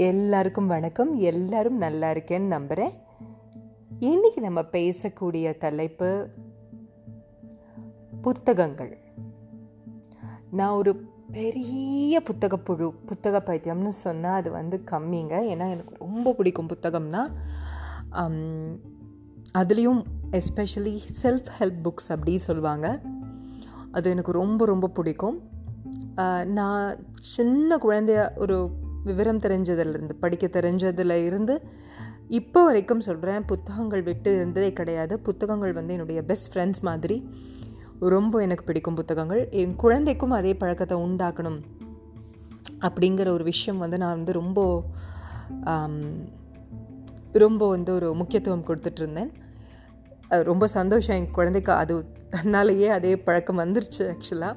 எல்லாருக்கும் வணக்கம். எல்லாரும் நல்லா இருக்கேன்னு நம்புகிறேன் இன்னைக்கு நம்ம பேசக்கூடிய தலைப்பு புத்தகங்கள். நான் ஒரு பெரிய புத்தக புழு புத்தக பைத்தியம்னு சொன்னால் அது வந்து கம்மிங்க. ஏன்னா எனக்கு ரொம்ப பிடிக்கும் புத்தகம்னா அதுலேயும் எஸ்பெஷலி செல்ஃப் ஹெல்ப் புக்ஸ் அப்படி சொல்லுவாங்க. அது எனக்கு ரொம்ப ரொம்ப பிடிக்கும். நான் சின்ன குழந்தைய ஒரு விவரம் தெரிஞ்சதுலேருந்து படிக்க தெரிஞ்சதுல இருந்து இப்போ வரைக்கும் சொல்கிறேன் புத்தகங்கள் விட்டு இருந்ததே கிடையாது. புத்தகங்கள் வந்து என்னுடைய பெஸ்ட் ஃப்ரெண்ட்ஸ் மாதிரி. ரொம்ப எனக்கு பிடிக்கும் புத்தகங்கள். என் குழந்தைக்கும் அதே பழக்கத்தை உண்டாக்கணும் அப்படிங்கிற ஒரு விஷயம் வந்து நான் வந்து ரொம்ப ரொம்ப வந்து ஒரு முக்கியத்துவம் கொடுத்துட்டு இருந்தேன். அது ரொம்ப சந்தோஷம். என் குழந்தைக்கு அது தன்னாலேயே அதே பழக்கம் வந்துருச்சு ஆக்சுவலாக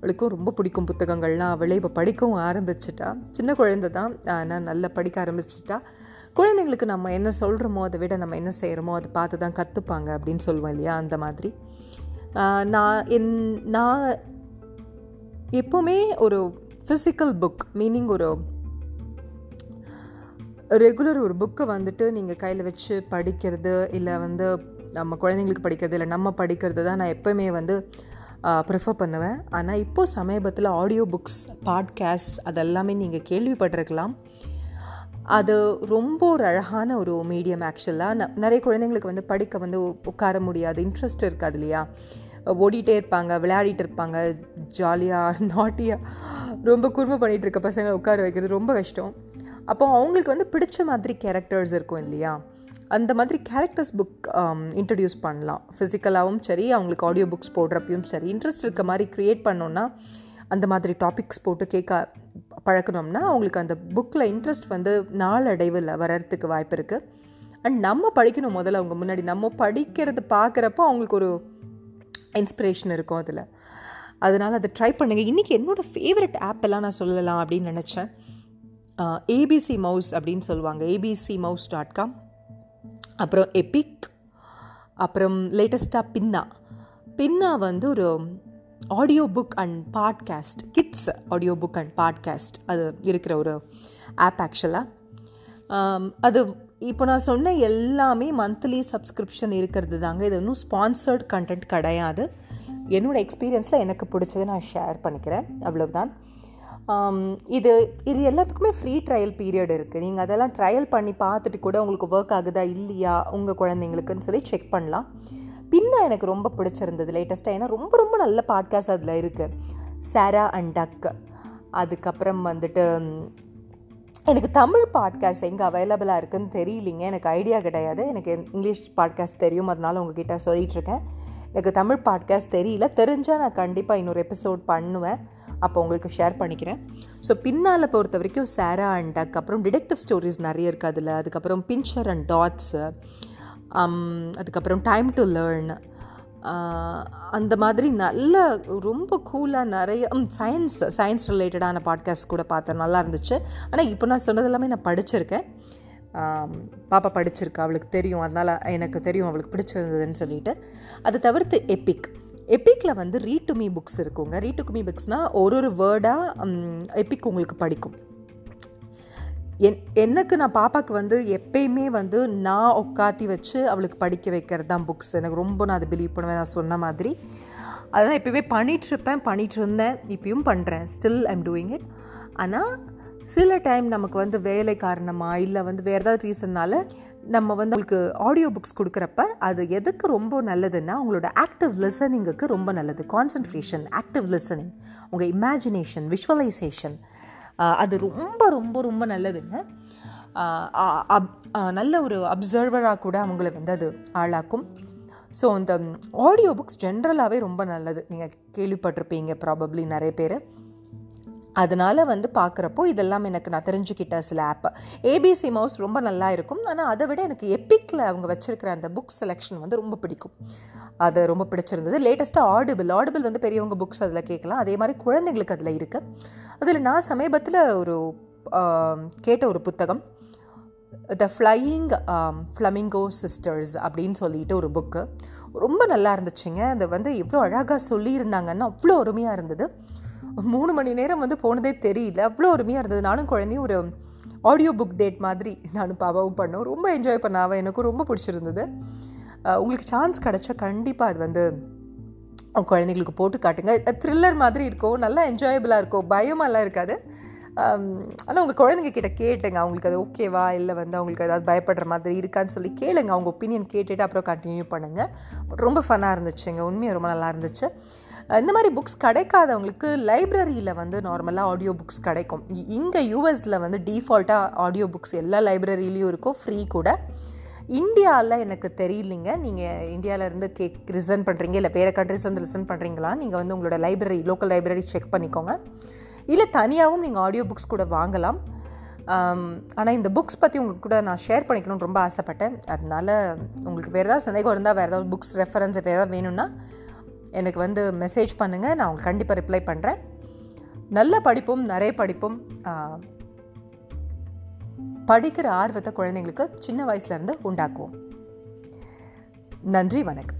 அவளுக்கும் ரொம்ப பிடிக்கும் புத்தகங்கள்லாம் அவளே இப்போ படிக்கவும் ஆரம்பிச்சிட்டா. சின்ன குழந்தை தான். ஆனால் நல்லா படிக்க ஆரம்பிச்சிட்டா. குழந்தைங்களுக்கு நம்ம என்ன சொல்கிறோமோ அதை விட நம்ம என்ன செய்கிறோமோ அதை பார்த்து தான் கற்றுப்பாங்க அப்படின்னு சொல்லுவோம் இல்லையா அந்த மாதிரி. நான் என் நான் எப்போவுமே ஒரு ஃபிசிக்கல் புக் மீனிங் ஒரு ரெகுலர் ஒரு புக்கை வந்துட்டு நீங்கள் கையில் வச்சு படிக்கிறது இல்லை வந்து நம்ம குழந்தைங்களுக்கு படிக்கிறது இல்லை நம்ம படிக்கிறது தான் நான் எப்போவுமே வந்து ப்ரிஃபர் பண்ணுவேன். ஆனால் இப்போது சமீபத்தில் ஆடியோ புக்ஸ் பாட்காஸ்ட் அதெல்லாமே நீங்கள் கேள்விப்பட்டிருக்கலாம். அது ரொம்ப ஒரு அழகான ஒரு மீடியம் ஆக்சுவலாக நிறைய குழந்தைங்களுக்கு வந்து படிக்க வந்து உட்கார முடியாது. இன்ட்ரெஸ்ட் இருக்காது இல்லையா? ஓடிட்டே இருப்பாங்க விளையாடிட்டு இருப்பாங்க. ஜாலியாக நாட்டியாக ரொம்ப குறும்பு பண்ணிகிட்டு இருக்க பசங்களை உட்கார வைக்கிறது ரொம்ப கஷ்டம். அப்போ அவங்களுக்கு வந்து பிடிச்ச மாதிரி கேரக்டர்ஸ் இருக்கும் இல்லையா? அந்த மாதிரி கேரக்டர்ஸ் புக் இன்ட்ரடியூஸ் பண்ணலாம். ஃபிசிக்கலாகவும் சரி அவங்களுக்கு ஆடியோ புக்ஸ் போடுறப்பையும் சரி இன்ட்ரெஸ்ட் இருக்க மாதிரி க்ரியேட் பண்ணோன்னா அந்த மாதிரி டாபிக்ஸ் போட்டு கேட்க பழக்கணும்னா அவங்களுக்கு அந்த புக்கில் இன்ட்ரெஸ்ட் வந்து நாளடைவில் வர்றதுக்கு வாய்ப்பு இருக்குது அண்ட் நம்ம படிக்கணும் முதல்ல அவங்க முன்னாடி. நம்ம படிக்கிறது பார்க்குறப்போ அவங்களுக்கு ஒரு இன்ஸ்பிரேஷன் இருக்கும் அதில். அதனால் அதை ட்ரை பண்ணுங்கள் இன்றைக்கி என்னோடய ஃபேவரட் ஆப் எல்லாம் நான் சொல்லலாம் அப்படின்னு நினச்சேன். ஏபிசி மவுஸ் அப்படின்னு சொல்லுவாங்க. ஏபிசி மவுஸ் டாட் காம் அப்புறம் எபிக் அப்புறம் லேட்டஸ்ட்டாக பின்னா. பின்னா வந்து ஒரு audio book and podcast kids audio book and podcast அது இருக்கிற ஒரு ஆப் ஆக்சுவலாக அது இப்போ நான் சொன்ன எல்லாமே மந்த்லி சப்ஸ்கிரிப்ஷன் இருக்கிறது தாங்க. இது இன்னும் ஸ்பான்சர்ட் கண்டென்ட் கிடையாது. என்னோடய எக்ஸ்பீரியன்ஸில் எனக்கு பிடிச்சதை நான் ஷேர் பண்ணிக்கிறேன். அவ்வளவுதான். இது இது எல்லாத்துக்குமே ஃப்ரீ ட்ரையல் பீரியட் இருக்குது நீங்கள் அதெல்லாம் ட்ரையல் பண்ணி பார்த்துட்டு கூட உங்களுக்கு ஒர்க் ஆகுதா இல்லையா உங்கள் குழந்தைங்களுக்குன்னு சொல்லி செக் பண்ணலாம். பின்ன எனக்கு ரொம்ப பிடிச்சிருந்தது லேட்டஸ்ட்டாக ஏன்னா ரொம்ப ரொம்ப நல்ல பாட்காஸ்ட் அதில் இருக்குது சாரா அண்ட் டக் அதுக்கப்புறம் வந்துட்டு எனக்கு தமிழ் பாட்காஸ்ட் எங்கே அவைலபிளாக இருக்குதுன்னு தெரியலிங்க. எனக்கு ஐடியா கிடையாது. எனக்கு இங்கிலீஷ் பாட்காஸ்ட் தெரியும் அதனால உங்ககிட்ட சொல்லிகிட்ருக்கேன் இருக்கேன். எனக்கு தமிழ் பாட்காஸ்ட் தெரியல. தெரிஞ்சால் நான் கண்டிப்பாக இன்னொரு எபிசோட் பண்ணுவேன். அப்போ உங்களுக்கு ஷேர் பண்ணிக்கிறேன். ஸோ பின்னால் பொறுத்த வரைக்கும் சாரா அண்ட் டக் அப்புறம் டிடெக்டிவ் ஸ்டோரிஸ் நிறைய இருக்குது அதில். அதுக்கப்புறம் பின்ச்சர் அண்ட் டாட்ஸு அதுக்கப்புறம் டைம் டு லேர்ன் அந்த மாதிரி நல்ல ரொம்ப கூலாக நிறைய சயின்ஸ் சயின்ஸ் ரிலேட்டடான பாட்காஸ்ட் கூட பார்த்தேன். நல்லா இருந்துச்சு. ஆனால் இப்போ நான் சொன்னது எல்லாமே நான் படிச்சிருக்கேன். Um, பாப்பா படிச்சிருக்கா அவளுக்கு தெரியும். அதனால் எனக்கு தெரியும் அவளுக்கு பிடிச்சிருந்ததுன்னு சொல்லிட்டு. அதை தவிர்த்து எப்பிக் எபிக்கில் வந்து ரீட் டு மீ புக்ஸ் இருக்குங்க. ரீட் டு மீ புக்ஸ்னால் ஒரு ஒரு வேர்டாக எபிக் உங்களுக்கு படிக்கும். என் எனக்கு நான் பாப்பாவுக்கு வந்து எப்பயுமே வந்து நான் உட்காத்தி வச்சு அவளுக்கு படிக்க வைக்கிறது தான் புக்ஸ் எனக்கு ரொம்ப நான் அதை பிலீவ் பண்ணுவேன். நான் சொன்ன மாதிரி. அதான் எப்பயுமே பண்ணிகிட்ருப்பேன் பண்ணிகிட்டு இருந்தேன் இப்பயும் பண்ணுறேன் ஸ்டில் ஐம் டூயிங் இட் ஆனால் சில டைம் நமக்கு வந்து வேலை காரணமாக இல்லை வந்து வேறு ஏதாவது ரீசன்னால நம்ம வந்து உங்களுக்கு ஆடியோ புக்ஸ் கொடுக்குறப்ப அது எதுக்கு ரொம்ப நல்லதுன்னா உங்களோட ஆக்டிவ் லிசனிங்குக்கு ரொம்ப நல்லது. கான்சன்ட்ரேஷன் ஆக்டிவ் லிசனிங் உங்கள் இமேஜினேஷன் விஷுவலைசேஷன் அது ரொம்ப ரொம்ப ரொம்ப நல்லதுங்க அப்- நல்ல ஒரு அப்சர்வராக கூட அவங்கள வந்து அது ஆளாக்கும். ஸோ இந்த ஆடியோ புக்ஸ் ஜென்ரலாகவே ரொம்ப நல்லது. நீங்கள் கேள்விப்பட்டிருப்பீங்க ப்ராபப்ளி நிறைய பேர். அதனால் வந்து பார்க்குறப்போ இதெல்லாம் எனக்கு நான் தெரிஞ்சுக்கிட்ட சில ஆப் ஏபிசி மவுஸ் ரொம்ப நல்லா இருக்கும். ஆனால் அதை விட எனக்கு எப்பிக்கில் அவங்க வச்சுருக்கிற அந்த புக் செலெக்ஷன் வந்து ரொம்ப பிடிக்கும். அது ரொம்ப பிடிச்சிருந்தது. லேட்டஸ்ட்டாக ஆடிபிள் ஆடிபிள் வந்து பெரியவங்க புக்ஸ் அதில் கேட்கலாம். அதே மாதிரி குழந்தைங்களுக்கு அதில் இருக்குது அதில் நான் சமீபத்தில் ஒரு கேட்ட ஒரு புத்தகம். த ஃப்ளையிங் ஃப்ளமிங்கோ சிஸ்டர்ஸ் அப்படின்னு சொல்லிட்டு ஒரு புக்கு ரொம்ப நல்லா இருந்துச்சுங்க. அது வந்து எவ்வளோ அழகாக சொல்லியிருந்தாங்கன்னா அவ்வளோ அருமையாக இருந்தது. மூணு மணி நேரம் வந்து போனதே தெரியல. அவ்வளோ அருமையாக இருந்தது. நானும் குழந்தையும் ஒரு ஆடியோ புக் டேட் மாதிரி நானும் பாபாவும் பண்ணோம். ரொம்ப என்ஜாய் பண்ண எனக்கும் ரொம்ப பிடிச்சிருந்தது. உங்களுக்கு சான்ஸ் கிடச்சா கண்டிப்பாக அது வந்து குழந்தைங்களுக்கு போட்டு காட்டுங்க. த்ரில்லர் மாதிரி இருக்கும். நல்லா என்ஜாயபிளாக இருக்கும். பயமெல்லாம் இருக்காது. ஆனால் உங்கள் குழந்தைங்க கிட்ட கேட்டுங்க. அவங்களுக்கு அது ஓகேவா இல்லை வந்து அவங்களுக்கு ஏதாவது பயப்படுற மாதிரி இருக்கான்னு சொல்லி கேளுங்க. அவங்க ஒப்பீனியன் கேட்டுட்டு அப்புறம் கண்டினியூ பண்ணுங்கள் ரொம்ப ஃபன்னாக இருந்துச்சுங்க. உண்மையாக ரொம்ப நல்லா இருந்துச்சு. இந்த மாதிரி புக்ஸ் கிடைக்காதவங்களுக்கு லைப்ரரியில் வந்து நார்மலாக ஆடியோ புக்ஸ் கிடைக்கும். இங்கே யூஎஸில் வந்து டிஃபால்ட்டாக ஆடியோ புக்ஸ் எல்லா லைப்ரரியிலையும் இருக்கும் ஃப்ரீ கூட. இந்தியாவில் எனக்கு தெரியலைங்க. நீங்கள் இந்தியாவிலேருந்து கேக் ரிசன் பண்ணுறீங்க இல்லை வேறு கண்ட்ரிஸ் வந்து லிசன் பண்ணுறீங்களா நீங்கள் வந்து உங்களோட லைப்ரரி லோக்கல் லைப்ரரி செக் பண்ணிக்கோங்க. இல்லை தனியாகவும் நீங்கள் ஆடியோ புக்ஸ் கூட வாங்கலாம். ஆனால் இந்த புக்ஸ் பற்றி உங்கள் கூட நான் ஷேர் பண்ணிக்கணும்னு ரொம்ப ஆசைப்பட்டேன். அதனால உங்களுக்கு வேறு ஏதாவது சந்தேகம் இருந்தால் வேறு ஏதாவது புக்ஸ் ரெஃபரன்ஸ் வேறு ஏதாவது வேணும்னா எனக்கு வந்து மெசேஜ் பண்ணுங்கள் நான் உங்களுக்கு கண்டிப்பாக ரிப்ளை பண்ணுறேன் நல்ல படிப்பும் நிறைய படிப்பும் படிக்கிற ஆர்வத்தை குழந்தைங்களுக்கு சின்ன வயசுலேருந்து உண்டாக்குவோம். நன்றி வணக்கம்.